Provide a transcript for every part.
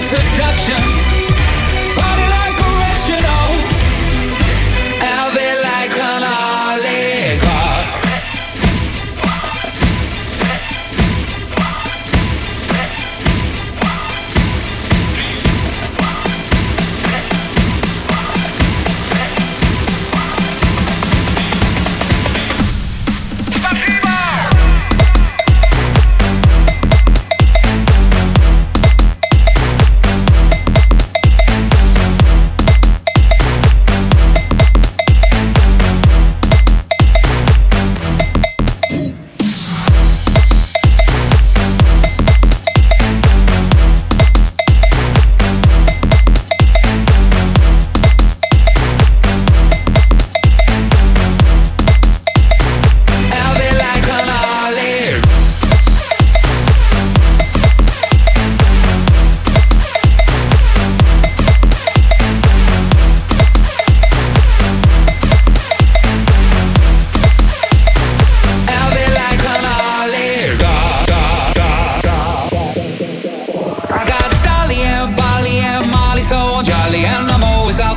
seduction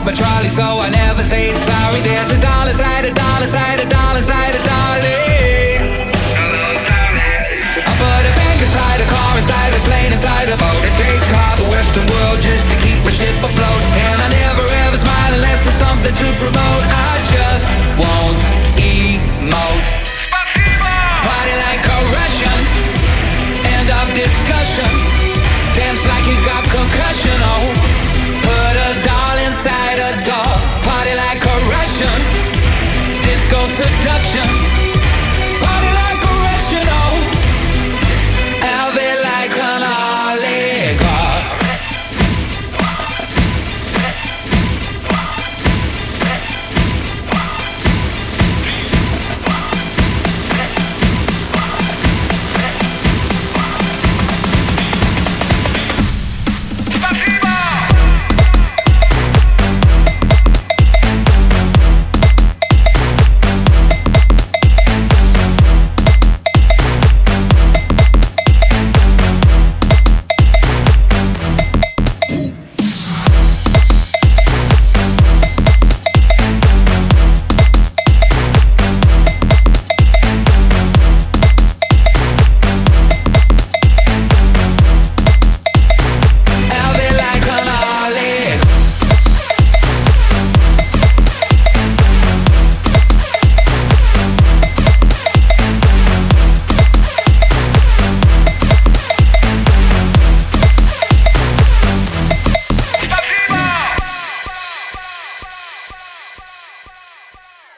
my trolley, so I never say sorry. There's a dollar side, a dollar side, a dollar side, a dollar. Seduction